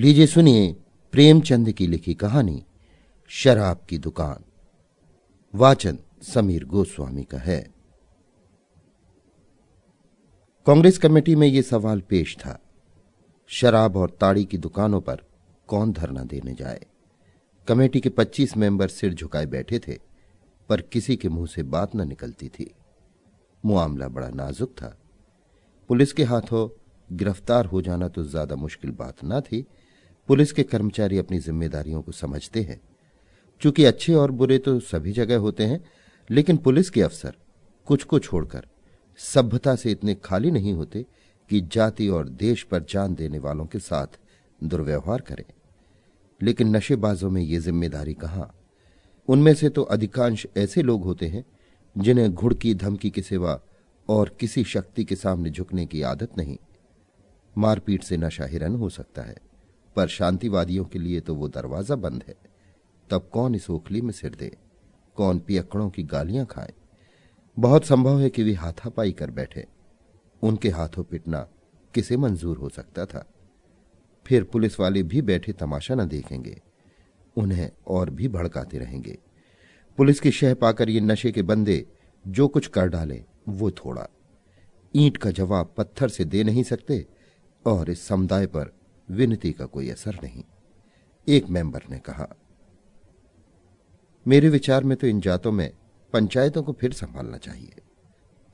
लीजिए सुनिए प्रेमचंद की लिखी कहानी, शराब की दुकान। वाचन समीर गोस्वामी का है। कांग्रेस कमेटी में यह सवाल पेश था, शराब और ताड़ी की दुकानों पर कौन धरना देने जाए? कमेटी के 25 मेंबर सिर झुकाए बैठे थे, पर किसी के मुँह से बात न निकलती थी। मामला बड़ा नाजुक था। पुलिस के हाथों गिरफ़्तार हो जाना तो ज़्यादा मुश्किल बात ना थी पुलिस के कर्मचारी अपनी जिम्मेदारियों को समझते हैं। चूँकि अच्छे और बुरे तो सभी जगह होते हैं, लेकिन पुलिस के अफसर कुछ को छोड़कर सभ्यता से इतने खाली नहीं होते कि जाति और देश पर जान देने वालों के साथ दुर्व्यवहार करें। लेकिन नशेबाजों में ये ज़िम्मेदारी कहाँ? उनमें से तो अधिकांश ऐसे लोग होते हैं जिन्हें घुड़की, धमकी के सिवा और किसी शक्ति के सामने झुकने की आदत नहीं। मारपीट से नशा हिरन हो सकता है। पर शांतिवादियों के लिए तो वो दरवाज़ा बंद है। तब कौन इस ओखली में सिर दे? कौन पियक्कड़ों की गालियाँ खाए? बहुत संभव है कि वे हाथापाई कर बैठे। उनके हाथों पिटना किसे मंजूर हो सकता था? फिर पुलिस वाले भी बैठे तमाशा न देखेंगे। उन्हें और भी भड़काते रहेंगे। पुलिस की शह पाकर ये नशे के बंदे जो कुछ कर डाले, वो थोड़ा। ईंट का जवाब पत्थर से दे नहीं सकते और इस समुदाय पर विनती का कोई असर नहीं। एक मेंबर ने कहा, मेरे विचार में तो इन जातों में पंचायतों को फिर संभालना चाहिए।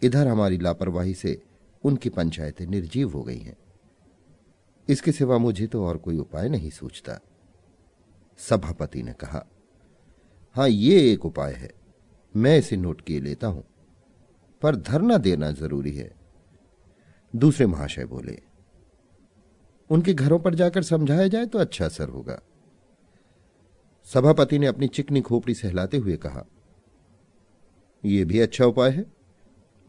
इधर हमारी लापरवाही से उनकी पंचायतें निर्जीव हो गई हैं। इसके सिवा मुझे तो और कोई उपाय नहीं सोचता। सभापति ने कहा, हाँ, ये एक उपाय है। मैं इसे नोट किए लेता हूँ, पर धरना देना ज़रूरी है। दूसरे महाशय बोले उनके घरों पर जाकर समझाया जाए तो अच्छा असर होगा। सभापति ने अपनी चिकनी खोपड़ी सहलाते हुए कहा यह भी अच्छा उपाय है,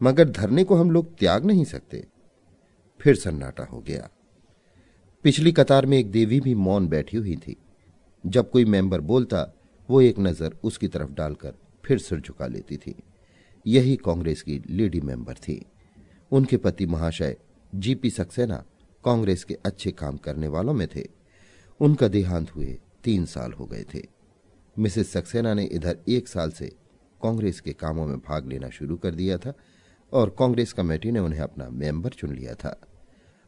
मगर धरने को हम लोग त्याग नहीं सकते। फिर सन्नाटा हो गया। पिछली कतार में एक देवी भी मौन बैठी हुई थी। जब कोई मेंबर बोलता, वो एक नज़र उसकी तरफ़ डालकर फिर सिर झुका लेती थी। यही कांग्रेस की लेडी मेंबर थी। उनके पति महाशय, जीपी सक्सेना कांग्रेस के अच्छे काम करने वालों में थे। उनका देहांत हुए तीन साल हो गए थे। मिसेस सक्सेना ने इधर एक साल से कांग्रेस के कामों में भाग लेना शुरू कर दिया था और कांग्रेस कमेटी ने उन्हें अपना मेंबर चुन लिया था।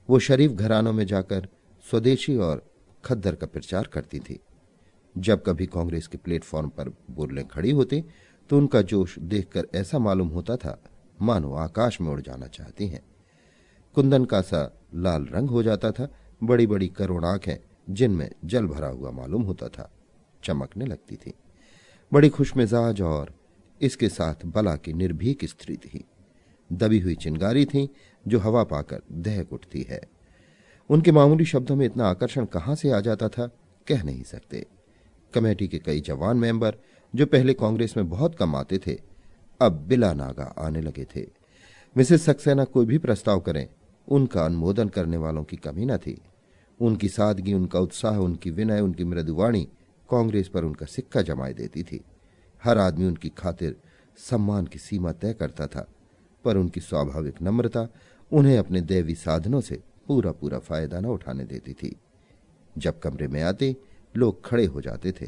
वो शरीफ घरानों में जाकर स्वदेशी और खद्दर का प्रचार करती थी। जब कभी कांग्रेस के प्लेटफॉर्म पर बोलने खड़ी होती तो उनका जोश देखकर ऐसा मालूम होता था, मानो आकाश में उड़ जाना चाहती हैं। कुंदन का सा लाल रंग हो जाता था। बड़ी बड़ी करोड़ आँखें, जिनमें जल भरा हुआ मालूम होता था, चमकने लगती थी। बड़ी खुशमिजाज और इसके साथ बला की निर्भीक स्त्री थी। दबी हुई चिंगारी थी, जो हवा पाकर दहक उठती है। उनके मामूली शब्दों में इतना आकर्षण कहाँ से आ जाता था, कह नहीं सकते। कमेटी के कई जवान मेंबर, जो पहले कांग्रेस में बहुत कम आते थे, अब बिला नागा आने लगे थे। मिसेस सक्सेना कोई भी प्रस्ताव करें उनका अनुमोदन करने वालों की कमी न थी। उनकी सादगी, उनका उत्साह, उनकी विनय, उनकी मृदुवाणी कांग्रेस पर उनका सिक्का जमाए देती थी। हर आदमी उनकी खातिर सम्मान की सीमा तय करता था, पर उनकी स्वाभाविक नम्रता उन्हें अपने दैवी साधनों से पूरा पूरा फ़ायदा न उठाने देती थी। जब कमरे में आते, लोग खड़े हो जाते थे,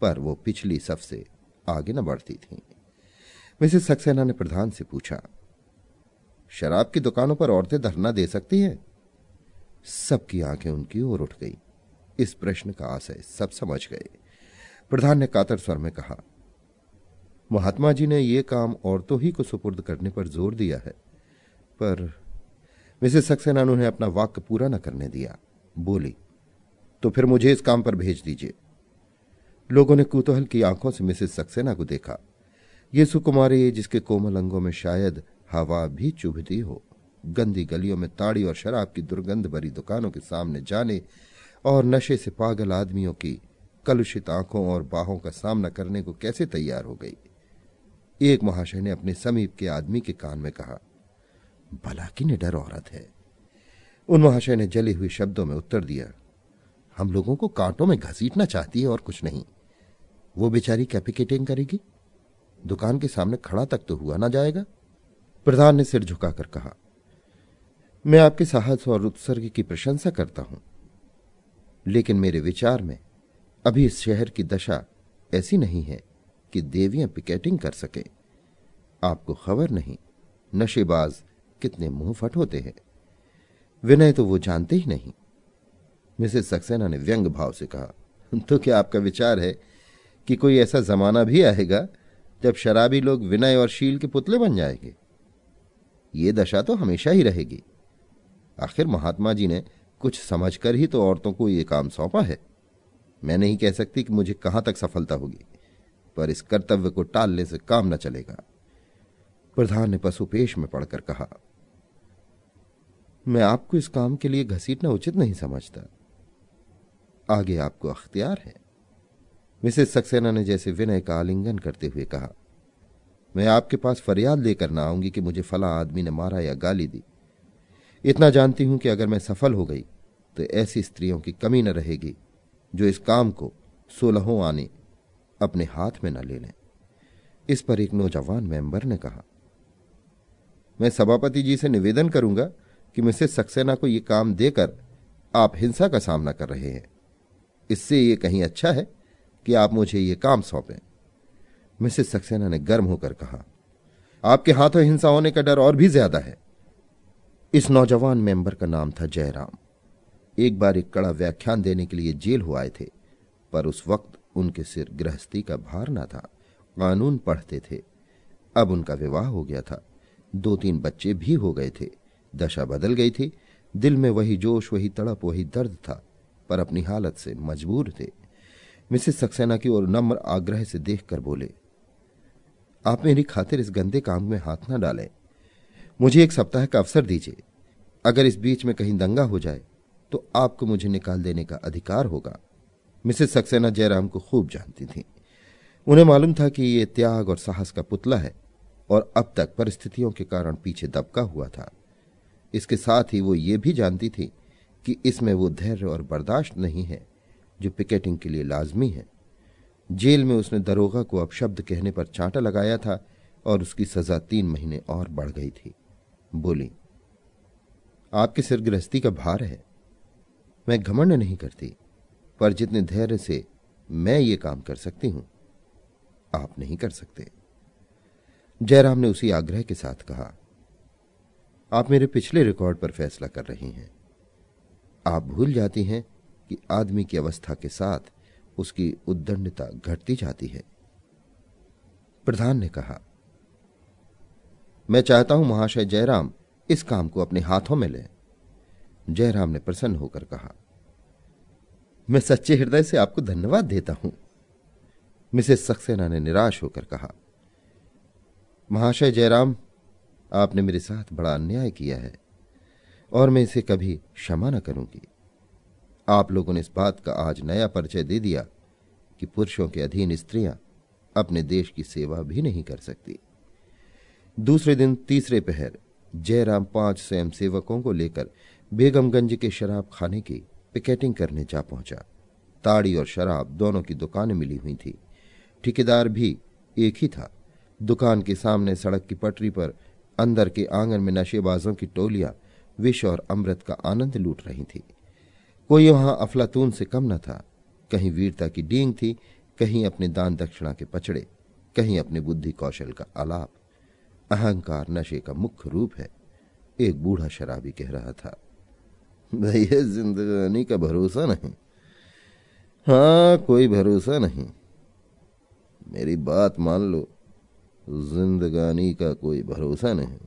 पर वो पिछली सफ से आगे न बढ़ती थी। मिसेस सक्सेना ने प्रधान से पूछा शराब की दुकानों पर औरतें धरना दे सकती हैं। सबकी आँखें उनकी ओर उठ गई। इस प्रश्न का आशय सब समझ गए। प्रधान ने कातर स्वर में कहा, महात्मा जी ने यह काम औरतों ही को सुपुर्द करने पर ज़ोर दिया है। पर मिसेस सक्सेना उन्हें अपना वाक्य पूरा न करने दिया। बोली तो फिर मुझे इस काम पर भेज दीजिए। लोगों ने कुतूहल की आँखों से मिसेस सक्सेना को देखा। ये सुकुमारी जिसके कोमल अंगों में शायद हवा भी चुभती हो। गंदी गलियों में ताड़ी और शराब की दुर्गंध भरी दुकानों के सामने जाने और नशे से पागल आदमियों की कलुषित आँखों और बाहों का सामना करने को कैसे तैयार हो गई? एक महाशय ने अपने समीप के आदमी के कान में कहा, भला की निडर औरत है? उन महाशय ने जले हुए शब्दों में उत्तर दिया, हम लोगों को कांटों में घसीटना चाहती है और कुछ नहीं। वो बेचारी कैपिकेटिंग करेगी? दुकान के सामने खड़ा तक तो हुआ ना जाएगा। प्रधान ने सिर झुकाकर कहा, मैं आपके साहस और उत्सर्ग की प्रशंसा करता हूँ, लेकिन मेरे विचार में अभी इस शहर की दशा ऐसी नहीं है कि देवियाँ पिकेटिंग कर सके। आपको खबर नहीं, नशेबाज कितने मुँह फट होते हैं। विनय तो वो जानते ही नहीं। मिसेस सक्सेना ने व्यंग भाव से कहा तो क्या आपका विचार है कि कोई ऐसा जमाना भी आएगा जब शराबी लोग विनय और शील के पुतले बन जाएँगे? ये दशा तो हमेशा ही रहेगी। आखिर महात्मा जी ने कुछ समझकर ही तो औरतों को ये काम सौंपा है। मैं नहीं कह सकती कि मुझे कहाँ तक सफलता होगी, पर इस कर्तव्य को टालने से काम न चलेगा। प्रधान ने पशुपेश में पढ़कर कहा, मैं आपको इस काम के लिए घसीटना उचित नहीं समझता। आगे आपको अख्तियार है। मिसेस सक्सेना ने जैसे विनय का आलिंगन करते हुए कहा मैं आपके पास फरियाद लेकर ना आऊँगी कि मुझे फला आदमी ने मारा या गाली दी। इतना जानती हूँ कि अगर मैं सफल हो गई तो ऐसी स्त्रियों की कमी न रहेगी, जो इस काम को सोलहों आने अपने हाथ में न ले लें इस पर एक नौजवान मेंबर ने कहा, मैं सभापति जी से निवेदन करूँगा कि मिसेस सक्सेना को यह काम देकर आप हिंसा का सामना कर रहे हैं। इससे यह कहीं अच्छा है कि आप मुझे ये काम सौंपें। मिसेस सक्सेना ने गर्म होकर कहा, आपके हाथों हिंसा होने का डर और भी ज़्यादा है। इस नौजवान मेंबर का नाम था जयराम। एक बार एक कड़ा व्याख्यान देने के लिए जेल हो आए थे, पर उस वक्त उनके सिर गृहस्थी का भार न था, कानून पढ़ते थे। अब उनका विवाह हो गया था। दो तीन बच्चे भी हो गए थे। दशा बदल गई थी। दिल में वही जोश, वही तड़प, वही दर्द था, पर अपनी हालत से मजबूर थे। मिसेस सक्सेना की ओर नम्र आग्रह से देखकर बोले आप मेरी खातिर इस गंदे काम में हाथ न डालें। मुझे एक सप्ताह का अवसर दीजिए। अगर इस बीच में कहीं दंगा हो जाए तो आपको मुझे निकाल देने का अधिकार होगा। मिसेस सक्सेना जयराम को खूब जानती थी। उन्हें मालूम था कि ये त्याग और साहस का पुतला है, और अब तक परिस्थितियों के कारण पीछे दबका हुआ था। इसके साथ ही वो ये भी जानती थी कि इसमें वो धैर्य और बर्दाश्त नहीं है, जो पिकेटिंग के लिए लाजमी है। जेल में उसने दरोगा को अपशब्द कहने पर चांटा लगाया था और उसकी सजा तीन महीने और बढ़ गई थी। बोली, आपके सिर गृहस्थी का भार है। मैं घमंड नहीं करती, पर जितने धैर्य से मैं ये काम कर सकती हूँ, आप नहीं कर सकते। जयराम ने उसी आग्रह के साथ कहा, आप मेरे पिछले रिकॉर्ड पर फैसला कर रही हैं। आप भूल जाती हैं कि आदमी की अवस्था के साथ उसकी उद्दंडता घटती जाती है। प्रधान ने कहा, मैं चाहता हूँ महाशय जयराम इस काम को अपने हाथों में लें। जयराम ने प्रसन्न होकर कहा, मैं सच्चे हृदय से आपको धन्यवाद देता हूँ। मिसेस सक्सेना ने निराश होकर कहा, महाशय जयराम, आपने मेरे साथ बड़ा अन्याय किया है और मैं इसे कभी क्षमा न करूँगी। आप लोगों ने इस बात का आज नया परिचय दे दिया कि पुरुषों के अधीन स्त्रियाँ अपने देश की सेवा भी नहीं कर सकती। दूसरे दिन तीसरे पहर, जयराम पाँच स्वयं सेवकों को लेकर बेगमगंज के शराब खाने की पिकेटिंग करने जा पहुँचा। ताड़ी और शराब दोनों की दुकानें मिली हुई थी। ठेकेदार भी एक ही था। दुकान के सामने सड़क की पटरी पर अंदर के आँगन में नशेबाजों की टोलियाँ विष और अमृत का आनंद लूट रही थी। कोई वहाँ अफलातून से कम न था। कहीं वीरता की डींग थी, कहीं अपने दान दक्षिणा के पचड़े कहीं अपने बुद्धि कौशल का आलाप। अहंकार नशे का मुख्य रूप है, एक बूढ़ा शराबी कह रहा था। भैया जिंदगानी का भरोसा नहीं। हाँ कोई भरोसा नहीं। मेरी बात मान लो, जिंदगानी का कोई भरोसा नहीं।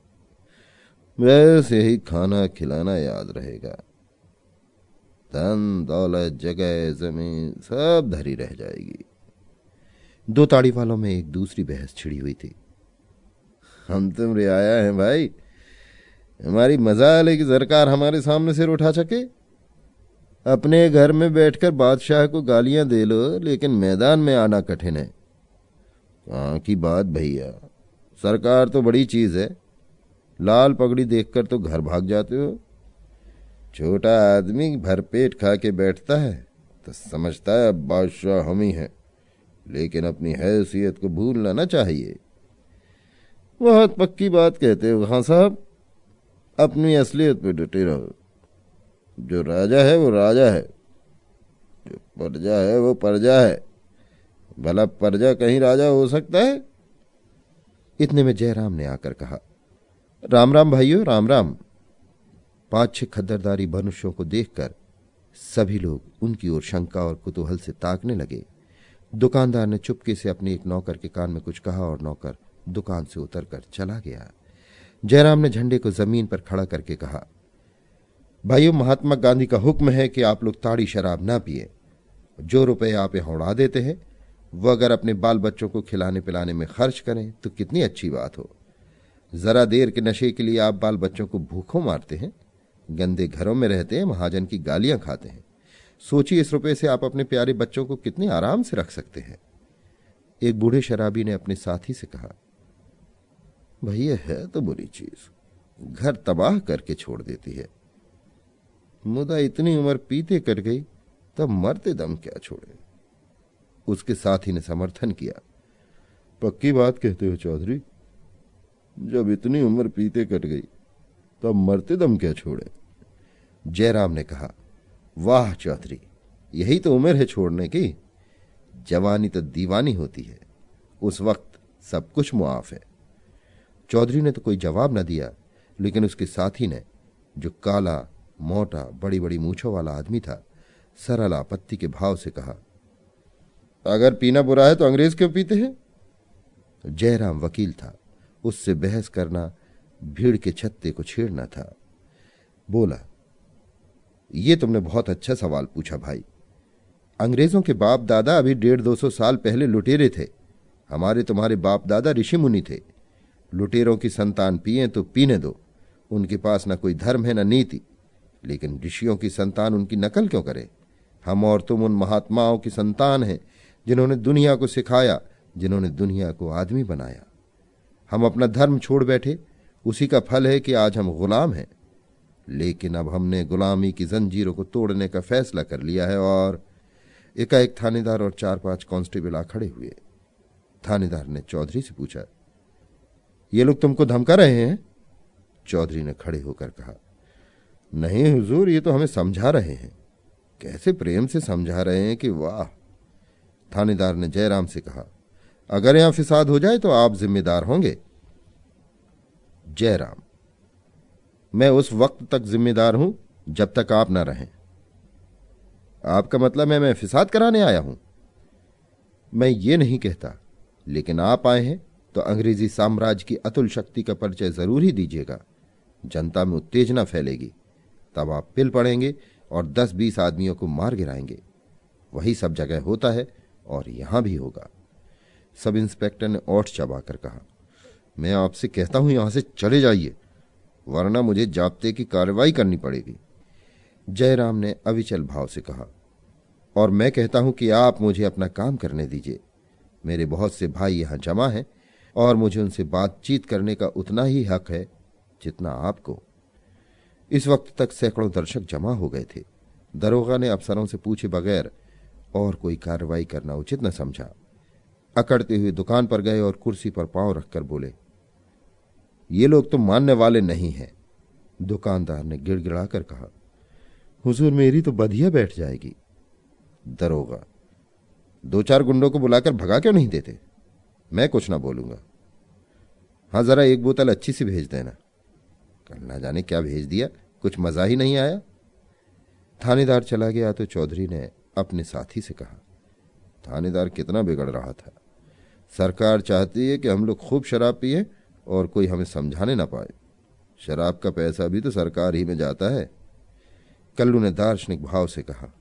वैसे ही खाना खिलाना याद रहेगा। धन, दौलत, जगह, ज़मीन सब धरी रह जाएगी। दो ताड़ी वालों में एक दूसरी बहस छिड़ी हुई थी। हम तुम रियाया हैं भाई। हमारी मज़ा है कि सरकार हमारे सामने सिर उठा सके। अपने घर में बैठकर बादशाह को गालियाँ दे लो, लेकिन मैदान में आना कठिन है। कहाँ की बात भैया? सरकार तो बड़ी चीज़ है। लाल पगड़ी देखकर तो घर भाग जाते हो। छोटा आदमी भरपेट खा के बैठता है तो समझता है अब बादशाह हम ही हैं। लेकिन अपनी हैसियत को भूलना ना चाहिए। बहुत पक्की बात कहते हो हाँ साहब। अपनी असलियत पे डटे रहो। जो राजा है, वो राजा है। जो प्रजा है, वो प्रजा है। भला परजा कहीं राजा हो सकता है? इतने में जयराम ने आकर कहा, राम राम भाइयों, राम राम। पाँच छह खद्दरदारी मनुष्यों को देखकर सभी लोग उनकी ओर शंका और कुतूहल से ताकने लगे। दुकानदार ने चुपके से अपने एक नौकर के कान में कुछ कहा और नौकर दुकान से उतरकर चला गया। जयराम ने झंडे को ज़मीन पर खड़ा करके कहा, भाइयों, महात्मा गांधी का हुक्म है कि आप लोग ताड़ी शराब ना पिए। जो रुपए आप यहाँ उड़ा देते हैं, वो अगर अपने बाल बच्चों को खिलाने पिलाने में खर्च करें तो कितनी अच्छी बात हो। जरा देर के नशे के लिए आप बाल बच्चों को भूखों मारते हैं गंदे घरों में रहते हैं, महाजन की गालियाँ खाते हैं। सोचिए इस रुपए से आप अपने प्यारे बच्चों को कितने आराम से रख सकते हैं। एक बूढ़े शराबी ने अपने साथी से कहा भैया है तो बुरी चीज़। घर तबाह करके छोड़ देती है। मुदा इतनी उम्र पीते कर गई, तब मरते दम क्या छोड़े? उसके साथी ने समर्थन किया, पक्की बात कहते हो चौधरी, जब इतनी उम्र पीते कट गई तब मरते दम क्या छोड़े? जयराम ने कहा, वाह चौधरी, यही तो उम्र है छोड़ने की। जवानी तो दीवानी होती है। उस वक्त सब कुछ मुआफ है। चौधरी ने तो कोई जवाब न दिया, लेकिन उसके साथी ने, जो काला, मोटा बड़ी बड़ी मूछों वाला आदमी था, सरल आपत्ति के भाव से कहा, अगर पीना बुरा है तो अंग्रेज़ क्यों पीते हैं? जयराम वकील था, उससे बहस करना भीड़ के छत्ते को छेड़ना था। बोला, ये तुमने बहुत अच्छा सवाल पूछा भाई। अंग्रेज़ों के बाप दादा अभी डेढ़ दो सौ साल पहले लुटेरे थे। हमारे तुम्हारे बाप दादा ऋषि मुनि थे। लुटेरों की संतान पिए तो पीने दो। उनके पास न कोई धर्म है, न नीति। लेकिन ऋषियों की संतान उनकी नकल क्यों करे? हम और तुम उन महात्माओं की संतान हैं, जिन्होंने दुनिया को सिखाया, जिन्होंने दुनिया को आदमी बनाया। हम अपना धर्म छोड़ बैठे उसी का फल है कि आज हम गुलाम हैं। लेकिन अब हमने गुलामी की जंजीरों को तोड़ने का फैसला कर लिया है और एकाएक थानेदार और चार पाँच कांस्टेबल आ खड़े हुए। थानेदार ने चौधरी से पूछा, ये लोग तुमको धमका रहे हैं? चौधरी ने खड़े होकर कहा, नहीं हुजूर, ये तो हमें समझा रहे हैं। कैसे प्रेम से समझा रहे हैं कि वाह! थानेदार ने जयराम से कहा, अगर यहाँ फिसाद हो जाए तो आप जिम्मेदार होंगे। जयराम। मैं उस वक्त तक जिम्मेदार हूँ जब तक आप ना रहें। आपका मतलब है मैं फिसाद कराने आया हूँ। मैं ये नहीं कहता, लेकिन आप आए हैं तो अंग्रेज़ी साम्राज्य की अतुल शक्ति का परिचय ज़रूर ही दीजिएगा। जनता में उत्तेजना फैलेगी। तब आप पिल पड़ेंगे और दस बीस आदमियों को मार गिराएँगे। वही सब जगह होता है और यहाँ भी होगा। सब इंस्पेक्टर ने ओठ चबाकर कहा मैं आपसे कहता हूँ यहाँ से चले जाइए, वरना मुझे जाप्ते की कार्रवाई करनी पड़ेगी। जयराम ने अविचल भाव से कहा, और मैं कहता हूँ कि आप मुझे अपना काम करने दीजिए। मेरे बहुत से भाई यहाँ जमा हैं, और मुझे उनसे बातचीत करने का उतना ही हक है जितना आपको। इस वक्त तक सैकड़ों दर्शक जमा हो गए थे। दरोगा ने अफसरों से पूछे बगैर और कोई कार्रवाई करना उचित न समझा। अकड़ते हुए दुकान पर गए और कुर्सी पर पाँव रखकर बोले ये लोग तो मानने वाले नहीं हैं। दुकानदार ने गिड़गिड़ाकर कहा, हुजूर, मेरी तो बधिया बैठ जाएगी। दरोगा, दो चार गुंडों को बुलाकर भगा क्यों नहीं देते? मैं कुछ ना बोलूँगा। हाँ, जरा एक बोतल अच्छी सी भेज देना। कल ना जाने क्या भेज दिया, कुछ मज़ा ही नहीं आया। थानेदार चला गया तो चौधरी ने अपने साथी से कहा, थानेदार कितना बिगड़ रहा था। सरकार चाहती है कि हम लोग खूब शराब पिए और कोई हमें समझाने ना पाए। शराब का पैसा भी तो सरकार ही में जाता है। कल्लू ने दार्शनिक भाव से कहा,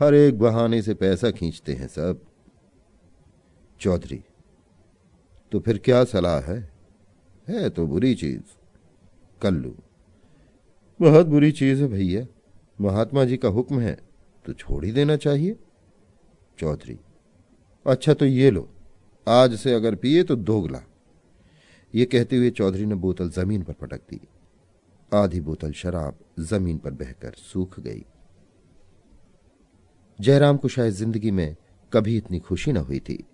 हर एक बहाने से पैसा खींचते हैं सब। चौधरी तो फिर क्या सलाह है? है तो बुरी चीज़। कल्लू, बहुत बुरी चीज़ है भैया। महात्मा जी का हुक्म है तो छोड़ ही देना चाहिए। चौधरी अच्छा तो ये लो, आज से अगर पिए तो दोगला। ये कहते हुए चौधरी ने बोतल ज़मीन पर पटक दी। आधी बोतल शराब ज़मीन पर बहकर सूख गई। जयराम को शायद ज़िंदगी में कभी इतनी खुशी न हुई थी।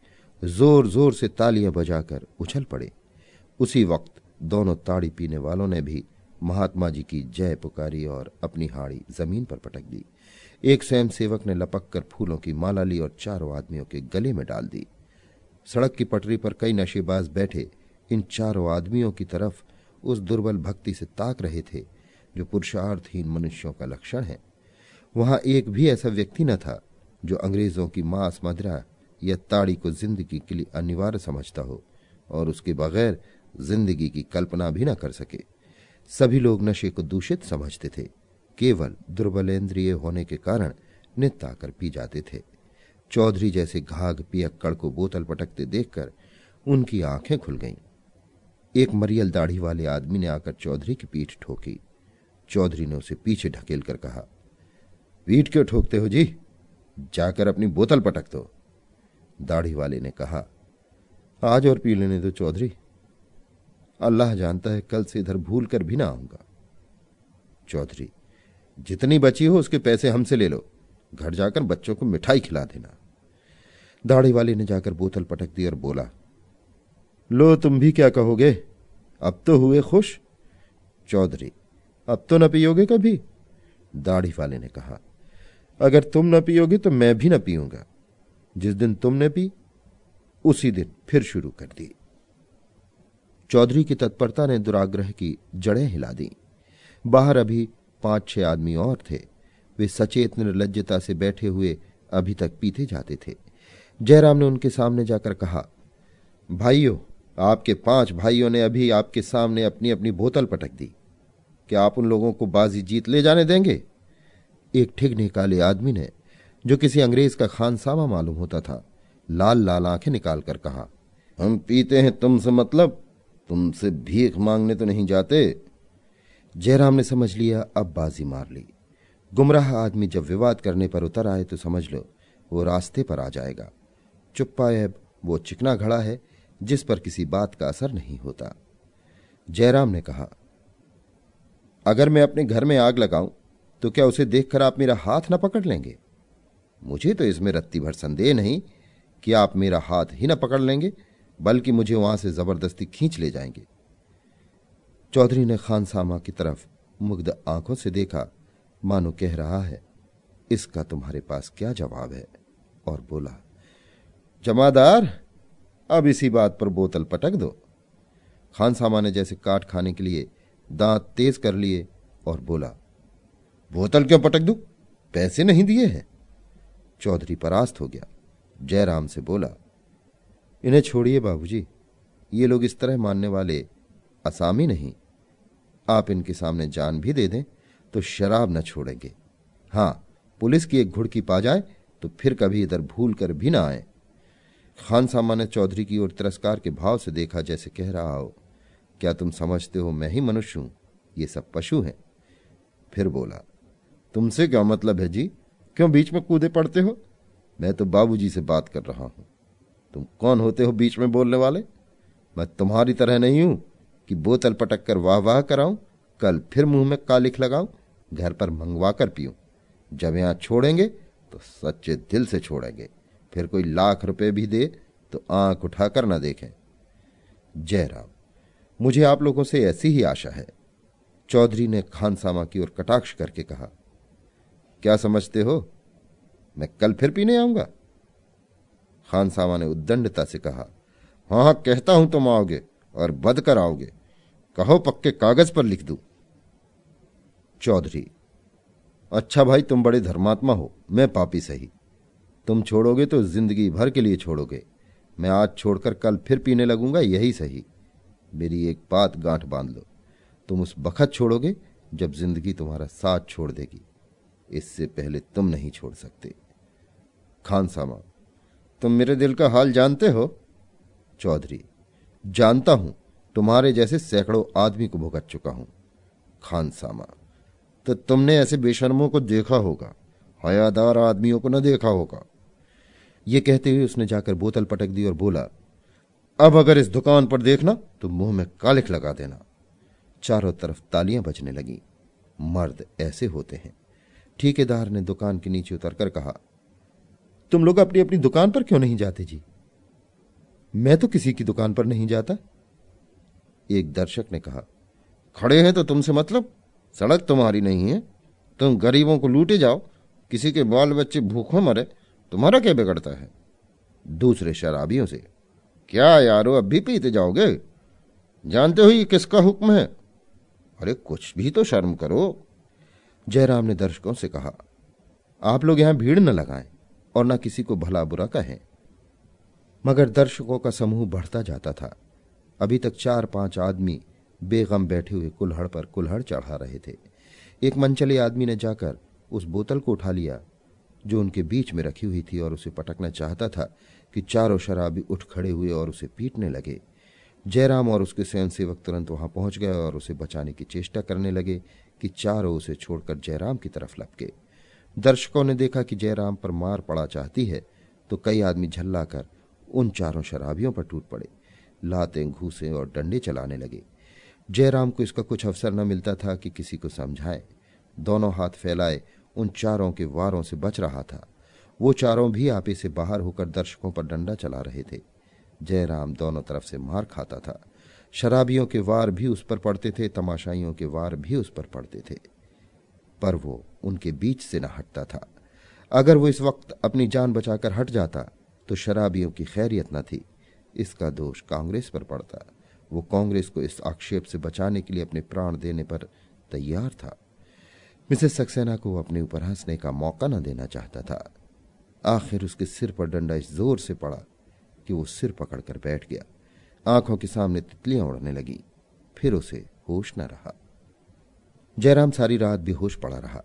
ज़ोर ज़ोर से तालियाँ बजाकर उछल पड़े। उसी वक्त दोनों ताड़ी पीने वालों ने भी महात्मा जी की जय पुकारी और अपनी हाड़ी ज़मीन पर पटक दी। एक स्वयं सेवक ने लपक कर फूलों की माला ली और चारों आदमियों के गले में डाल दी। सड़क की पटरी पर कई नशेबाज बैठे इन चारों आदमियों की तरफ़ उस दुर्बल भक्ति से ताक रहे थे, जो पुरुषार्थहीन मनुष्यों का लक्षण है। वहाँ एक भी ऐसा व्यक्ति न था, जो अंग्रेज़ों की मांस मदरा या ताड़ी को ज़िंदगी के लिए अनिवार्य समझता हो, और उसके बगैर ज़िंदगी की कल्पना भी न कर सके। सभी लोग नशे को दूषित समझते थे। केवल दुर्बलेंद्रिय होने के कारण नित्य आकर पी जाते थे। चौधरी जैसे घाघ पियक्कड़ को बोतल पटकते देखकर उनकी आँखें खुल गईं। एक मरियल दाढ़ी वाले आदमी ने आकर चौधरी की पीठ ठोकी। चौधरी ने उसे पीछे ढकेल कर कहा, पीठ क्यों ठोकते हो जी? जाकर अपनी बोतल पटक दो। दाढ़ी वाले ने कहा, आज और पी लेने दो चौधरी। अल्लाह जानता है कल से इधर भूल कर भी ना आऊँगा। चौधरी, जितनी बची हो उसके पैसे हमसे ले लो। घर जाकर बच्चों को मिठाई खिला देना। दाढ़ी वाले ने जाकर बोतल पटक दी और बोला लो, तुम भी क्या कहोगे? अब तो हुए खुश। चौधरी, अब तो न पियोगे कभी? दाढ़ी वाले ने कहा, अगर तुम न पियोगे तो मैं भी न पीऊँगा। जिस दिन तुमने पी, उसी दिन फिर शुरू कर दी। चौधरी की तत्परता ने दुराग्रह की जड़ें हिला दी। बाहर अभी पाँच छह आदमी और थे। वे सचेत निर्लजता से बैठे हुए अभी तक पीते जाते थे। जयराम ने उनके सामने जाकर कहा, भाइयों आपके पाँच भाइयों ने अभी आपके सामने अपनी अपनी बोतल पटक दी। क्या आप उन लोगों को बाजी जीत ले जाने देंगे? एक ठिग काले आदमी ने, जो किसी अंग्रेज़ का खानसामा मालूम होता था, लाल लाल आँखें निकाल कर कहा, हम पीते हैं तुमसे मतलब तुमसे भीख मांगने तो नहीं जाते। जयराम ने समझ लिया, अब बाजी मार ली। गुमराह आदमी जब विवाद करने पर उतर आए तो समझ लो, वो रास्ते पर आ जाएगा। चुप्पाएब वो चिकना घड़ा है जिस पर किसी बात का असर नहीं होता। जयराम ने कहा, अगर मैं अपने घर में आग लगाऊँ तो क्या उसे देखकर आप मेरा हाथ न पकड़ लेंगे? मुझे तो इसमें रत्ती भर संदेह नहीं कि आप मेरा हाथ ही न पकड़ लेंगे, बल्कि मुझे वहाँ से ज़बरदस्ती खींच ले जाएँगे। चौधरी ने खानसामा की तरफ़ मुग्ध आँखों से देखा, मानो कह रहा है, इसका तुम्हारे पास क्या जवाब है? और बोला, जमादार अब इसी बात पर बोतल पटक दो। खानसामा ने जैसे काट खाने के लिए दांत तेज कर लिए और बोला, बोतल क्यों पटक दू? पैसे नहीं दिए हैं। चौधरी परास्त हो गया। जयराम से बोला, इन्हें छोड़िए बाबूजी, ये लोग इस तरह मानने वाले असामी नहीं। आप इनके सामने जान भी दे दें तो शराब न छोड़ेंगे। हाँ, पुलिस की एक घुड़की पा जाए तो फिर कभी इधर भूल कर भी ना आए। खान सामा ने चौधरी की ओर तिरस्कार के भाव से देखा, जैसे कह रहा हो, क्या तुम समझते हो मैं ही मनुष्य हूँ? ये सब पशु हैं। फिर बोला, तुमसे क्या मतलब है जी? क्यों बीच में कूदे पड़ते हो? मैं तो बाबूजी से बात कर रहा हूँ। तुम कौन होते हो बीच में बोलने वाले? मैं तुम्हारी तरह नहीं हूँ कि बोतल पटक कर वाह वाह कराऊं, कल फिर मुँह में कालिख लगाऊँ, घर पर मंगवा कर पीऊं। जब यहाँ छोड़ेंगे तो सच्चे दिल से छोड़ेंगे। फिर कोई लाख रुपए भी दे तो आँख उठाकर ना देखें। जयराम, मुझे आप लोगों से ऐसी ही आशा है। चौधरी ने खानसामा की ओर कटाक्ष करके कहा, क्या समझते हो? मैं कल फिर पीने आऊँगा? खानसामा ने उद्दंडता से कहा, हाँ हाँ, कहता हूँ तुम आओगे और बद कर आओगे। कहो, पक्के कागज़ पर लिख दू। चौधरी अच्छा भाई, तुम बड़े धर्मात्मा हो, मैं पापी सही। तुम छोड़ोगे तो ज़िंदगी भर के लिए छोड़ोगे। मैं आज छोड़कर कल फिर पीने लगूँगा, यही सही। मेरी एक बात गांठ बाँध लो। तुम उस बखत छोड़ोगे जब ज़िंदगी तुम्हारा साथ छोड़ देगी। इससे पहले तुम नहीं छोड़ सकते। खान सामा, तुम मेरे दिल का हाल जानते हो? चौधरी, जानता हूँ, तुम्हारे जैसे सैकड़ों आदमी को भुगत चुका हूँ। खान सामा तो तुमने ऐसे बेशर्मों को देखा होगा। हयादार आदमियों को न देखा होगा। ये कहते हुए उसने जाकर बोतल पटक दी और बोला, अब अगर इस दुकान पर देखना तो मुँह में कालिख लगा देना। चारों तरफ़ तालियाँ बजने लगी। मर्द ऐसे होते हैं। ठेकेदार ने दुकान के नीचे उतरकर कहा, तुम लोग अपनी अपनी दुकान पर क्यों नहीं जाते जी? मैं तो किसी की दुकान पर नहीं जाता। एक दर्शक ने कहा, खड़े हैं तो तुमसे मतलब सड़क तुम्हारी नहीं है। तुम गरीबों को लूटे जाओ। किसी के बाल बच्चे भूखों मरे, तुम्हारा क्या बिगड़ता है? दूसरे शराबियों से। क्या यारो अब भी पीते जाओगे? जानते हो ये किसका हुक्म है? अरे कुछ भी तो शर्म करो। जयराम ने दर्शकों से कहा, आप लोग यहाँ भीड़ न लगाएँ और न किसी को भला बुरा कहें। मगर दर्शकों का समूह बढ़ता जाता था। अभी तक चार पाँच आदमी बेगम बैठे हुए कुल्हड़ पर कुल्हड़ चढ़ा रहे थे। एक मनचले आदमी ने जाकर उस बोतल को उठा लिया, जो उनके बीच में रखी हुई थी और उसे पटकना चाहता था कि चारों शराबी उठ खड़े हुए और उसे पीटने लगे। जयराम और उसके स्वयंसेवक तुरंत वहाँ पहुँच गए और उसे बचाने की चेष्टा करने लगे कि चारों उसे छोड़कर जयराम की तरफ़ लपके। दर्शकों ने देखा कि जयराम पर मार पड़ा चाहती है तो कई आदमी झल्लाकर उन चारों शराबियों पर टूट पड़े, लातें, घूसे और डंडे चलाने लगे। जयराम को इसका कुछ अवसर न मिलता था कि किसी को समझाए। दोनों हाथ फैलाए उन चारों के वारों से बच रहा था। वो चारों भी आपे से बाहर होकर दर्शकों पर डंडा चला रहे थे। जयराम दोनों तरफ़ से मार खाता था। शराबियों के वार भी उस पर पड़ते थे, तमाशाइयों के वार भी उस पर पड़ते थे। पर वो उनके बीच से न हटता था। अगर वो इस वक्त अपनी जान बचाकर हट जाता तो शराबियों की खैरियत न थी। इसका दोष कांग्रेस पर पड़ता। वो कांग्रेस को इस आक्षेप से बचाने के लिए अपने प्राण देने पर तैयार था। मिसेस सक्सेना को अपने ऊपर हंसने का मौका न देना चाहता था। आखिर उसके सिर पर डंडा इस ज़ोर से पड़ा कि वो सिर पकड़कर बैठ गया। आँखों के सामने तितलियाँ उड़ने लगी। फिर उसे होश न रहा। जयराम सारी रात बेहोश पड़ा रहा।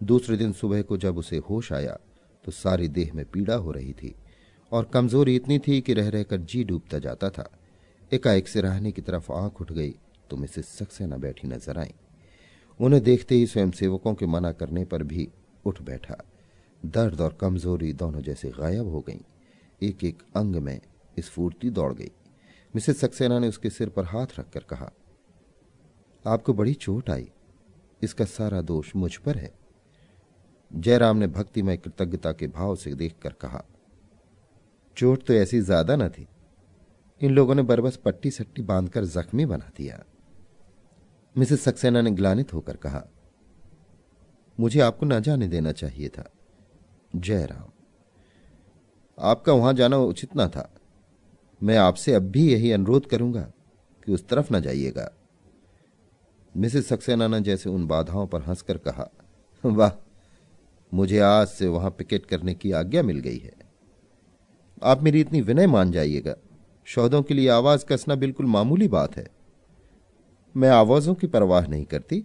दूसरे दिन सुबह को जब उसे होश आया तो सारी देह में पीड़ा हो रही थी और कमज़ोरी इतनी थी कि रह रहकर जी डूबता जाता था। एकाएक से रहने की तरफ़ आँख उठ गई तो मिसेस सक्सेना बैठी नज़र आई। उन्हें देखते ही स्वयंसेवकों के मना करने पर भी उठ बैठा। दर्द और कमज़ोरी दोनों जैसे गायब हो गईं। एक एक अंग में स्फूर्ति दौड़ गई। मिसेस सक्सेना ने उसके सिर पर हाथ रखकर कहा, आपको बड़ी चोट आई। इसका सारा दोष मुझ पर है। जयराम ने भक्तिमय कृतज्ञता के भाव से देखकर कहा, चोट तो ऐसी ज़्यादा न थी। इन लोगों ने बरबस पट्टी सट्टी बांधकर जख्मी बना दिया। मिसेस सक्सेना ने ग्लानित होकर कहा, मुझे आपको न जाने देना चाहिए था। जयराम आपका वहाँ जाना उचित ना था। मैं आपसे अब भी यही अनुरोध करूँगा कि उस तरफ़ न जाइएगा। मिसेस सक्सेना ने जैसे उन बाधाओं पर हंसकर कहा, वाह, मुझे आज से वहाँ पिकेट करने की आज्ञा मिल गई है। आप मेरी इतनी विनय मान जाइएगा। शौदों के लिए आवाज़ कसना बिल्कुल मामूली बात है। मैं आवाजों की परवाह नहीं करती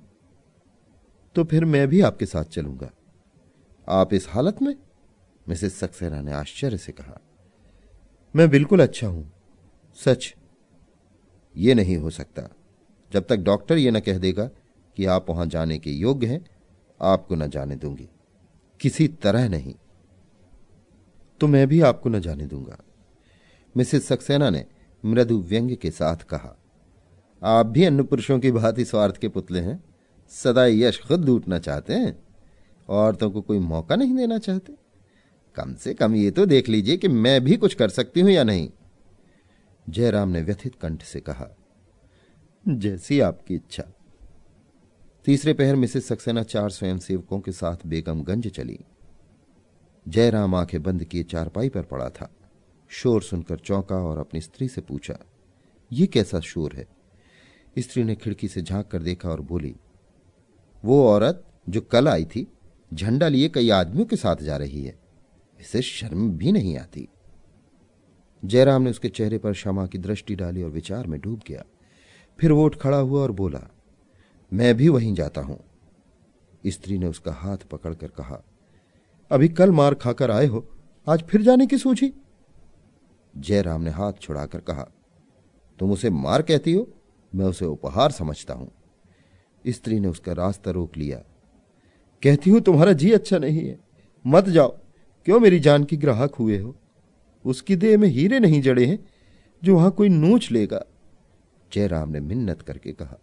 तो फिर मैं भी आपके साथ चलूँगा। आप इस हालत में? मिसेस सक्सेना ने आश्चर्य से कहा। मैं बिल्कुल अच्छा हूँ, सच। ये नहीं हो सकता। जब तक डॉक्टर ये न कह देगा कि आप वहाँ जाने के योग्य हैं, आपको न जाने दूँगी। किसी तरह नहीं। तो मैं भी आपको न जाने दूँगा। मिसेस सक्सेना ने मृदु व्यंग्य के साथ कहा। आप भी अन्य पुरुषों की भांति स्वार्थ के पुतले हैं। सदा यश खुद लूटना चाहते हैं, औरतों को कोई मौका नहीं देना चाहते। कम से कम ये तो देख लीजिए कि मैं भी कुछ कर सकती हूँ या नहीं। जयराम ने व्यथित कंठ से कहा, जैसी आपकी इच्छा। तीसरे पहर मिसेस सक्सेना चार स्वयंसेवकों के साथ बेगमगंज चली। जयराम आँखें बंद किए चारपाई पर पड़ा था। शोर सुनकर चौंका और अपनी स्त्री से पूछा यह कैसा शोर है? स्त्री ने खिड़की से झाँक कर देखा और बोली, वो औरत जो कल आई थी, झंडा लिए कई आदमियों के साथ जा रही है। इसे शर्म भी नहीं आती जयराम ने उसके चेहरे पर क्षमा की दृष्टि डाली और विचार में डूब गया। फिर वो उठ खड़ा हुआ और बोला, मैं भी वहीं जाता हूँ स्त्री ने उसका हाथ पकड़कर कहा, अभी कल मार खाकर आए हो, आज फिर जाने की सोची जयराम ने हाथ छुड़ाकर कहा, तुम उसे मार कहती हो? मैं उसे उपहार समझता हूँ। स्त्री ने उसका रास्ता रोक लिया। कहती हूँ, तुम्हारा जी अच्छा नहीं है। मत जाओ। क्यों मेरी जान की ग्राहक हुए हो? उसकी देह में हीरे नहीं जड़े हैं, जो वहाँ कोई नोच लेगा। जयराम ने मिन्नत करके कहा,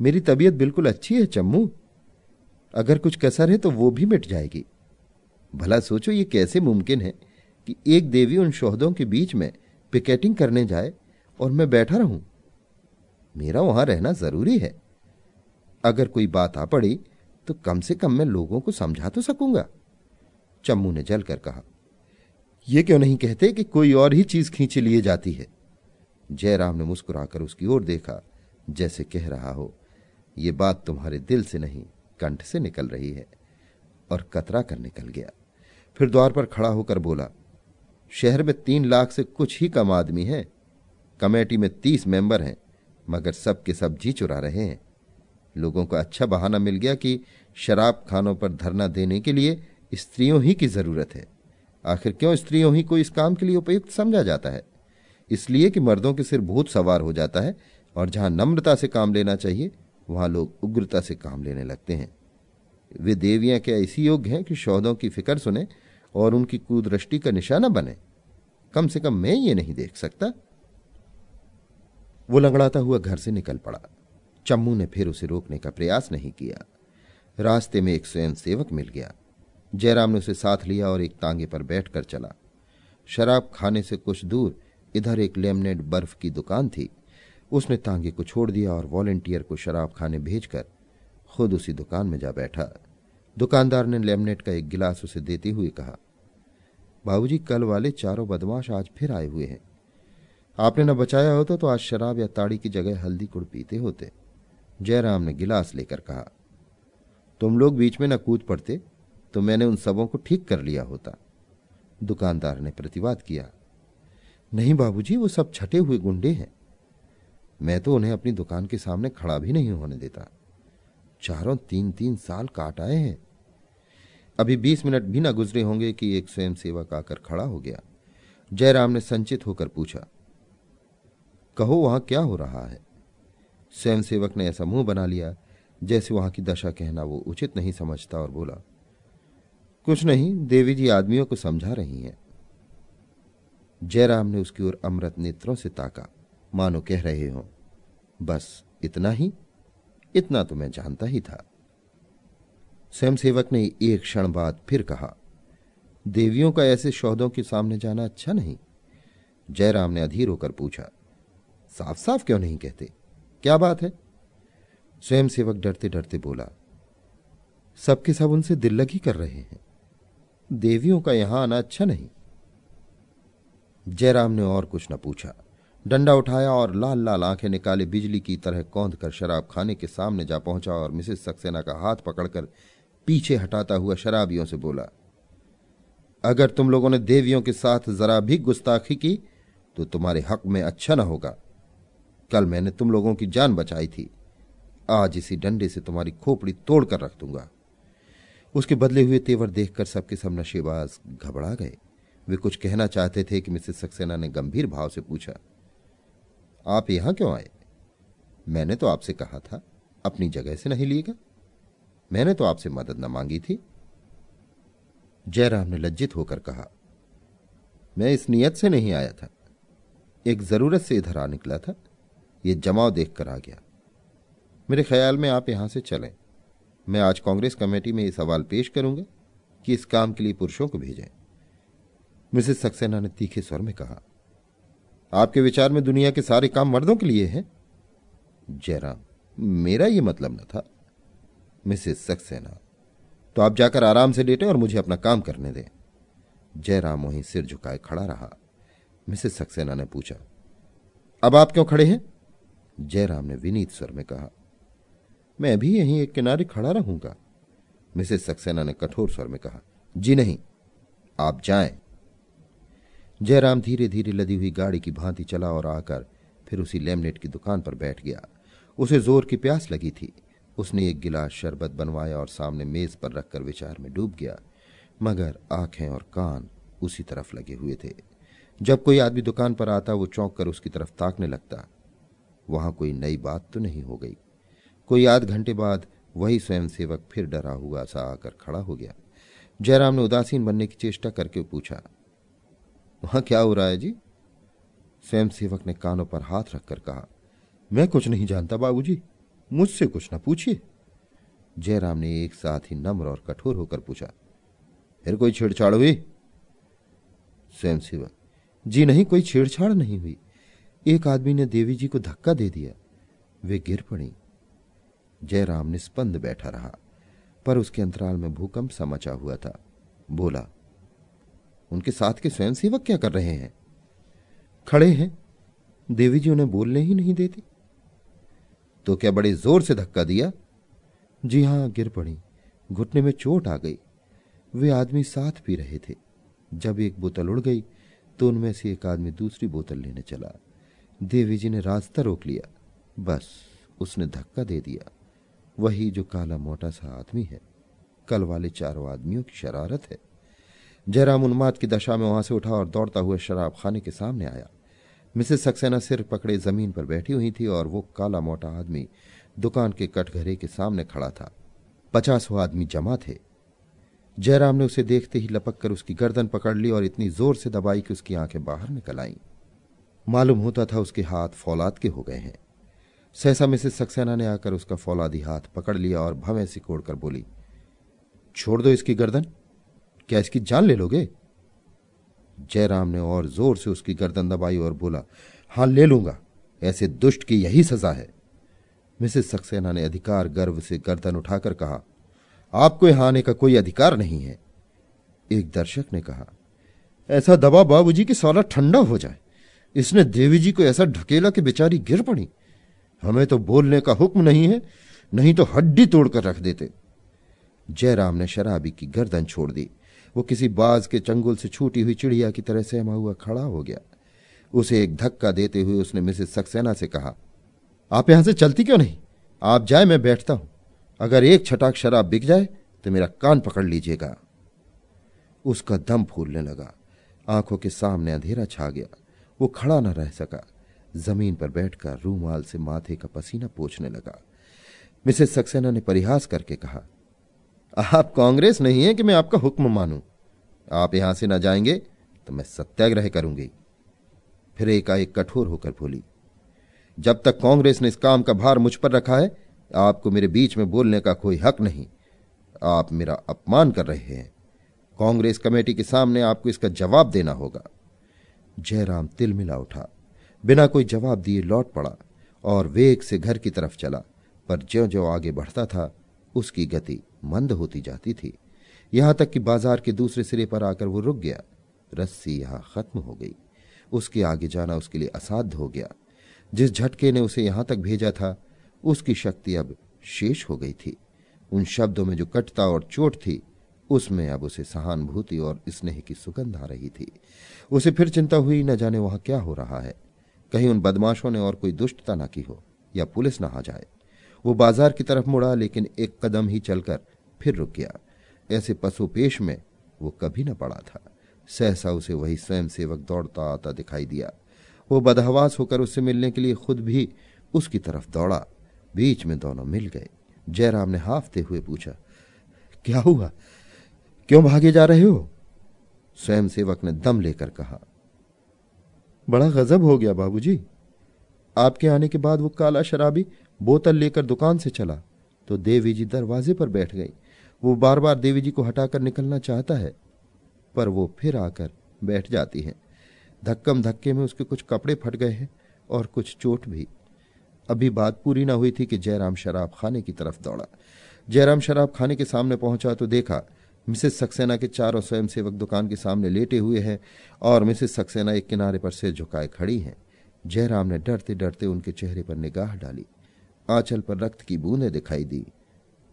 मेरी तबीयत बिल्कुल अच्छी है, चम्मू। अगर कुछ कसर है तो वो भी मिट जाएगी। भला सोचो, ये कैसे मुमकिन है कि एक देवी उन शोहदों के बीच में पिकेटिंग करने जाए और मैं बैठा रहूँ? मेरा वहाँ रहना ज़रूरी है। अगर कोई बात आ पड़ी तो कम से कम मैं लोगों को समझा तो सकूँगा। चम्मू ने जलकर कहा यह क्यों नहीं कहते कि कोई और ही चीज़ खींच लिए जाती है? जयराम ने मुस्कुराकर उसकी ओर देखा, जैसे कह रहा हो यह बात तुम्हारे दिल से नहीं, कंठ से निकल रही है। और कतरा कर निकल गया। फिर द्वार पर खड़ा होकर बोला, शहर में तीन लाख से कुछ ही कम आदमी हैं, कमेटी में तीस मेंबर हैं मगर सब के सब जी चुरा रहे हैं। लोगों को अच्छा बहाना मिल गया कि शराब खानों पर धरना देने के लिए स्त्रियों ही की ज़रूरत है। आखिर क्यों स्त्रियों ही को इस काम के लिए उपयुक्त समझा जाता है? इसलिए कि मर्दों के सिर भूत सवार हो जाता है और जहाँ नम्रता से काम लेना चाहिए, वहाँ लोग उग्रता से काम लेने लगते हैं। वे देवियाँ क्या ऐसी योग्य हैं कि शौदों की फ़िक्र सुने और उनकी कुदृष्टि का निशाना बने? कम से कम मैं ये नहीं देख सकता। वो लंगड़ाता हुआ घर से निकल पड़ा। चम्मू ने फिर उसे रोकने का प्रयास नहीं किया। रास्ते में एक स्वयं सेवक मिल गया। जयराम ने उसे साथ लिया और एक तांगे पर बैठकर चला। शराब खाने से कुछ दूर इधर एक लेमनेट बर्फ़ की दुकान थी। उसने तांगे को छोड़ दिया और वॉलेंटियर को शराब खाने भेजकर खुद उसी दुकान में जा बैठा। दुकानदार ने लेमनेट का एक गिलास उसे देते हुए कहा, बाबूजी, कल वाले चारों बदमाश आज फिर आए हुए हैं। आपने न बचाया होता तो आज शराब या ताड़ी की जगह हल्दी कुड़ पीते होते। जयराम ने गिलास लेकर कहा, तुम लोग बीच में न कूद पड़ते तो मैंने उन सबों को ठीक कर लिया होता। दुकानदार ने प्रतिवाद किया, नहीं बाबूजी, वो सब छटे हुए गुंडे हैं। मैं तो उन्हें अपनी दुकान के सामने खड़ा भी नहीं होने देता। चारों तीन तीन साल काट आए हैं। अभी बीस मिनट भी ना गुजरे होंगे कि एक स्वयं सेवक आकर खड़ा हो गया। जयराम ने संचित होकर पूछा कहो वहाँ क्या हो रहा है। स्वयं सेवक ने ऐसा मुँह बना लिया, जैसे वहाँ की दशा कहना वो उचित नहीं समझता और बोला, कुछ नहीं, देवी जी आदमियों को समझा रही हैं। जयराम ने उसकी ओर अमृत नेत्रों से ताका, मानो कह रहे हो, बस इतना ही? इतना तो मैं जानता ही था। स्वयंसेवक ने एक क्षण बाद फिर कहा, देवियों का ऐसे शौदों के सामने जाना अच्छा नहीं? जयराम ने अधीर होकर पूछा साफ़ साफ़ क्यों नहीं कहते? क्या बात है? स्वयंसेवक डरते डरते बोला, सबके सब उनसे दिल लगी कर रहे हैं। देवियों का यहाँ आना अच्छा नहीं। जयराम ने और कुछ न पूछा। डंडा उठाया और लाल लाल आँखें निकाले, बिजली की तरह कौंध कर शराब खाने के सामने जा पहुँचा और मिसेस सक्सेना का हाथ पकड़कर पीछे हटाता हुआ शराबियों से बोला, अगर तुम लोगों ने देवियों के साथ जरा भी गुस्ताखी की तो तुम्हारे हक में अच्छा ना होगा। कल मैंने तुम लोगों की जान बचाई थी। आज इसी डंडे से तुम्हारी खोपड़ी तोड़कर रख दूँगा। उसके बदले हुए तेवर देखकर सबके सब नशेबाज घबरा गए। वे कुछ कहना चाहते थे कि मिसेस सक्सेना ने गंभीर भाव से पूछा, आप यहाँ क्यों आए? मैंने तो आपसे कहा था, अपनी जगह से नहीं लिएगा मैंने तो आपसे मदद न मांगी थी। जयराम ने लज्जित होकर कहा, मैं इस नियत से नहीं आया था। एक ज़रूरत से इधर आ निकला था। ये जमाव देखकर आ गया। मेरे ख्याल में आप यहाँ से चलें। मैं आज कांग्रेस कमेटी में ये सवाल पेश करूँगा कि इस काम के लिए पुरुषों को भेजें। मिसेस सक्सेना ने तीखे स्वर में कहा, आपके विचार में दुनिया के सारे काम मर्दों के लिए हैं? जयराम, मेरा यह मतलब न था। मिसेस सक्सेना तो आप जाकर आराम से लेटें और मुझे अपना काम करने दें। जयराम वहीं सिर झुकाए खड़ा रहा। मिसेस सक्सेना ने पूछा, अब आप क्यों खड़े हैं? जयराम ने विनीत स्वर में कहा, मैं भी यहीं एक किनारे खड़ा रहूँगा। मिसेस सक्सेना ने कठोर स्वर में कहा, जी नहीं, आप जाएँ। जयराम धीरे धीरे लदी हुई गाड़ी की भांति चला और आकर फिर उसी लेमनेट की दुकान पर बैठ गया। उसे ज़ोर की प्यास लगी थी। उसने एक गिलास शरबत बनवाया और सामने मेज पर रखकर विचार में डूब गया, मगर आँखें और कान उसी तरफ़ लगे हुए थे। जब कोई आदमी दुकान पर आता, वो चौंक कर उसकी तरफ़ ताकने लगता। वहाँ कोई नई बात तो नहीं हो गई। कोई आध घंटे बाद वही स्वयंसेवक फिर डरा हुआ सा आकर खड़ा हो गया। जयराम ने उदासीन बनने की चेष्टा करके पूछा, वहाँ क्या हो रहा है जी? स्वयं सेवक ने कानों पर हाथ रखकर कहा, मैं कुछ नहीं जानता बाबूजी, मुझसे कुछ ना पूछिए। जयराम ने एक साथ ही नम्र और कठोर होकर पूछा, फिर कोई छेड़छाड़ हुई? स्वयं सेवक जी नहीं, कोई छेड़छाड़ नहीं हुई। एक आदमी ने देवी जी को धक्का दे दिया। वे गिर पड़ी। जयराम निस्पंद बैठा रहा, पर उसके अंतराल में भूकंप सा मचा हुआ था। बोला, उनके साथ के स्वयंसेवक क्या कर रहे हैं? खड़े हैं। देवी जी उन्हें बोलने ही नहीं देती। तो क्या बड़े ज़ोर से धक्का दिया? जी हाँ, गिर पड़ी। घुटने में चोट आ गई। वे आदमी साथ पी रहे थे। जब एक बोतल उड़ गई तो उनमें से एक आदमी दूसरी बोतल लेने चला। देवी जी ने रास्ता रोक लिया। बस, उसने धक्का दे दिया। वही जो काला मोटा सा आदमी है, कल वाले चारों आदमियों की शरारत है। जयराम उन्माद की दशा में वहाँ से उठा और दौड़ता हुआ शराब खाने के सामने आया। मिसेस सक्सेना सिर पकड़े ज़मीन पर बैठी हुई थी और वो काला मोटा आदमी दुकान के कटघरे के सामने खड़ा था। पचासों आदमी जमा थे। जयराम ने उसे देखते ही लपक कर उसकी गर्दन पकड़ ली और इतनी ज़ोर से दबाई कि उसकी आँखें बाहर निकल आईं। मालूम होता था उसके हाथ फौलाद के हो गए हैं। सहसा मिसेस सक्सेना ने आकर उसका फौलादी हाथ पकड़ लिया और भवें सिकोड़ कर बोली, छोड़ दो इसकी गर्दन। क्या इसकी जान ले लोगे? जयराम ने और ज़ोर से उसकी गर्दन दबाई और बोला, हाँ, ले लूँगा। ऐसे दुष्ट की यही सजा है। मिसेस सक्सेना ने अधिकार गर्व से गर्दन उठाकर कहा, आपको यहाँ आने का कोई अधिकार नहीं है। एक दर्शक ने कहा, ऐसा दबा बाबूजी की सौला ठंडा हो जाए। इसने देवी जी को ऐसा ढकेला कि बेचारी गिर पड़ी। हमें तो बोलने का हुक्म नहीं है, नहीं तो हड्डी तोड़कर रख देते। जयराम ने शराबी की गर्दन छोड़ दी। वो किसी बाज के चंगुल से छूटी हुई चिड़िया की तरह सहमा हुआ खड़ा हो गया। उसे एक धक्का देते हुए उसने मिसेस सक्सेना से कहा, आप यहाँ से चलती क्यों नहीं? आप जाए, मैं बैठता हूँ। अगर एक छटाक शराब बिक जाए तो मेरा कान पकड़ लीजिएगा। उसका दम फूलने लगा। आँखों के सामने अंधेरा छा गया। वो खड़ा न रह सका। ज़मीन पर बैठकर रूमाल से माथे का पसीना पोछने लगा। मिसेस सक्सेना ने परिहास करके कहा, आप कांग्रेस नहीं है कि मैं आपका हुक्म मानूं? आप यहाँ से ना जाएँगे तो मैं सत्याग्रह करूँगी। फिर एकाएक कठोर होकर बोली, जब तक कांग्रेस ने इस काम का भार मुझ पर रखा है, आपको मेरे बीच में बोलने का कोई हक नहीं। आप मेरा अपमान कर रहे हैं। कांग्रेस कमेटी के सामने आपको इसका जवाब देना होगा। जयराम तिलमिला उठा। बिना कोई जवाब दिए लौट पड़ा और वेग से घर की तरफ़ चला, पर ज्यो ज्यो आगे बढ़ता था, उसकी गति मंद होती जाती थी। यहाँ तक कि बाज़ार के दूसरे सिरे पर आकर वो रुक गया। रस्सी यहाँ खत्म हो गई। उसके आगे जाना उसके लिए असाध्य हो गया। जिस झटके ने उसे यहाँ तक भेजा था, उसकी शक्ति अब शेष हो गई थी। उन शब्दों में जो कटता और चोट थी उसमें अब उसे सहानुभूति और स्नेह की सुगंध आ रही थी। उसे फिर चिंता हुई, न जाने वहाँ क्या हो रहा है। कहीं उन बदमाशों ने और कोई दुष्टता न की हो, या पुलिस न आ जाए। वो बाज़ार की तरफ़ मुड़ा, लेकिन एक कदम ही चलकर फिर रुक गया। ऐसे पशुपेश में वो कभी न पड़ा था। सहसा उसे वही स्वयं सेवक दौड़ता आता दिखाई दिया। वो बदहवास होकर उससे मिलने के लिए खुद भी उसकी तरफ़ दौड़ा। बीच में दोनों मिल गए। जयराम ने हाफते हुए पूछा, क्या हुआ? क्यों भागे जा रहे हो? स्वयं सेवक ने दम लेकर कहा। बड़ा गजब हो गया बाबूजी। आपके आने के बाद वो काला शराबी बोतल लेकर दुकान से चला तो देवी जी दरवाजे पर बैठ गई। वो बार बार देवी जी को हटाकर निकलना चाहता है, पर वो फिर आकर बैठ जाती है। धक्कम धक्के में उसके कुछ कपड़े फट गए हैं और कुछ चोट भी। अभी बात पूरी ना हुई थी कि जयराम शराब खाने की तरफ़ दौड़ा। जयराम शराब खाने के सामने पहुँचा तो देखा मिसेस सक्सेना के चारों स्वयंसेवक दुकान के सामने लेटे हुए हैं और मिसेस सक्सेना एक किनारे पर सिर झुकाए खड़ी हैं। जयराम ने डरते डरते उनके चेहरे पर निगाह डाली। आंचल पर रक्त की बूंदें दिखाई दी।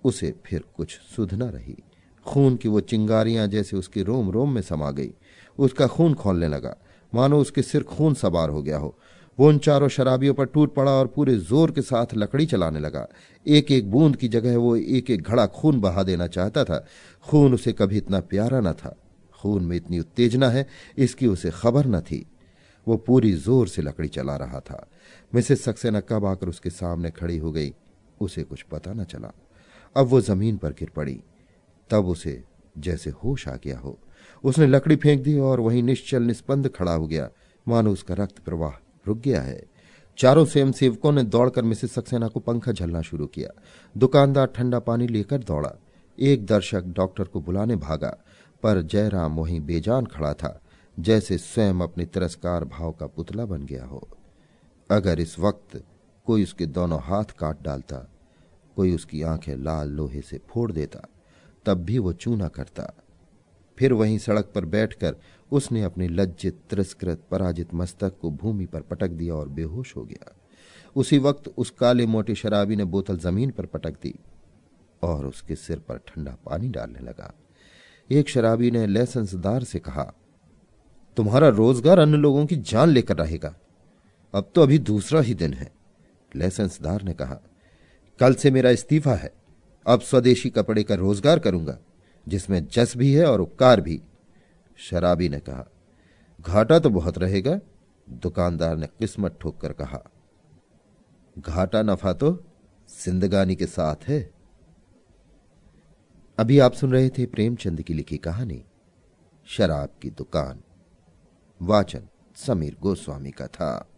उसे फिर कुछ सुध न रही। खून की वो चिंगारियाँ जैसे उसके रोम रोम में समा गई। उसका खून खोलने लगा। मानो उसके सिर खून सवार हो गया हो। वो उन चारों शराबियों पर टूट पड़ा और पूरे ज़ोर के साथ लकड़ी चलाने लगा। एक एक बूंद की जगह वो एक एक घड़ा खून बहा देना चाहता था। खून उसे कभी इतना प्यारा न था। खून में इतनी उत्तेजना है, इसकी उसे खबर न थी। वो पूरी ज़ोर से लकड़ी चला रहा था। मिसेस सक्सेना कब आकर उसके सामने खड़ी हो गई, उसे कुछ पता न चला। अब वो ज़मीन पर गिर पड़ी। तब उसे जैसे होश आ गया हो। उसने लकड़ी फेंक दी और वहीं निश्चल निस्पंद खड़ा हो गया। मानो उसका रक्त प्रवाह रुक गया है। चारों स्वयं सेवकों ने दौड़कर मिसेस सक्सेना को पंखा झलना शुरू किया। दुकानदार ठंडा पानी लेकर दौड़ा। एक दर्शक डॉक्टर को बुलाने भागा, पर जयराम वहीं बेजान खड़ा था, जैसे स्वयं अपने तिरस्कार भाव का पुतला बन गया हो। अगर इस वक्त कोई उसके दोनों हाथ काट डालता, कोई उसकी आँखें लाल लोहे से फोड़ देता, तब भी वो चूना करता। फिर वहीं सड़क पर बैठकर उसने अपने लज्जित, तिरस्कृत, पराजित मस्तक को भूमि पर पटक दिया और बेहोश हो गया। उसी वक्त उस काले मोटे शराबी ने बोतल ज़मीन पर पटक दी और उसके सिर पर ठंडा पानी डालने लगा। एक शराबी ने लैसेंसदार से कहा, तुम्हारा रोज़गार अन्य लोगों की जान लेकर रहेगा। अब तो अभी दूसरा ही दिन है। लाइसेंसदार ने कहा, कल से मेरा इस्तीफा है। अब स्वदेशी कपड़े का रोज़गार करूँगा, जिसमें जस भी है और उपकार भी। शराबी ने कहा, घाटा तो बहुत रहेगा, दुकानदार ने किस्मत ठोक कर कहा। घाटा नफा तो जिंदगानी के साथ है। अभी आप सुन रहे थे प्रेमचंद की लिखी कहानी, शराब की दुकान, वाचन समीर गोस्वामी का था।